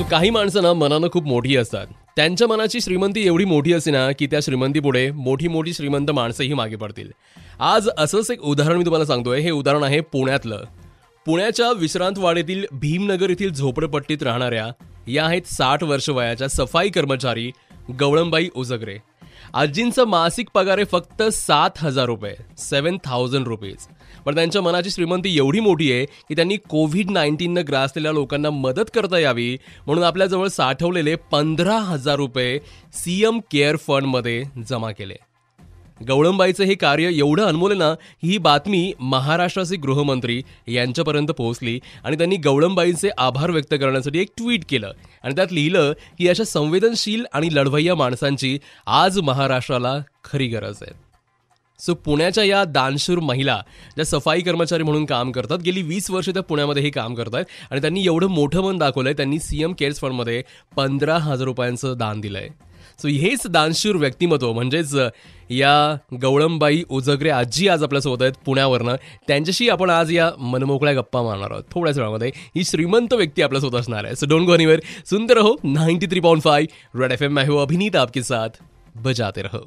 So काही माणसं ना मनानं खूप मोठी असतात. त्यांच्या मनाची श्रीमंती एवढी मोठी असते ना की त्या श्रीमंतीपुढे मोठी मोठी श्रीमंत माणसंही मागे पडतील. आज असंच एक उदाहरण मी तुम्हाला सांगतोय. हे उदाहरण आहे पुण्यातलं. पुण्याच्या विश्रांतवाडीतील भीमनगर येथील झोपडपट्टीत राहणाऱ्या या आहेत साठ वर्ष वयाच्या सफाई कर्मचारी गवळंबाई उजगरे. आजींचं मासिक पगार आहे फक्त सात हजार रुपये सेवन थाउजंड रुपीज पण त्यांच्या मनाची श्रीमंती एवढी मोठी आहे की त्यांनी कोव्हिड नाईन्टीननं ग्रासलेल्या लोकांना मदत करता यावी म्हणून आपल्याजवळ साठवलेले पंधरा हजार रुपये सी एम केअर फंडमध्ये जमा केले. गवळंबाईचं हे कार्य एवढं अनमोल ना ही बातमी महाराष्ट्राचे गृहमंत्री यांच्यापर्यंत पोहोचली आणि त्यांनी गवळंबाईंचे आभार व्यक्त करण्यासाठी एक ट्विट केलं. आणि त्यात लिहिलं की अशा संवेदनशील आणि लढवय्या माणसांची आज महाराष्ट्राला खरी गरज आहे. सो पुण्याच्या या दानशूर महिला ज्या सफाई कर्मचारी म्हणून काम करतात गेली वीस वर्ष त्या पुण्यामध्ये हे काम करतात आणि त्यांनी एवढं मोठं मन दाखवलंय त्यांनी सीएम केअर्स फंडमध्ये पंधरा हजार रुपयांचं दान दिलंय. सो हेच दानशूर व्यक्तिमत्व म्हणजेच या गवळंबाई उजगरे आजी आज आपल्यासोबत आहेत पुण्यावरनं. त्यांच्याशी आपण आज या मनमोकळ्या गप्पा मारणार आहोत. थोड्याच वेळामध्ये ही श्रीमंत व्यक्ती आपल्यासोबत असणार आहे. सो डोंट गो एनिवर सुंदर हो ninety three point five red F M मैं हो. अभिनीत आपके साथ. बजाते रहो.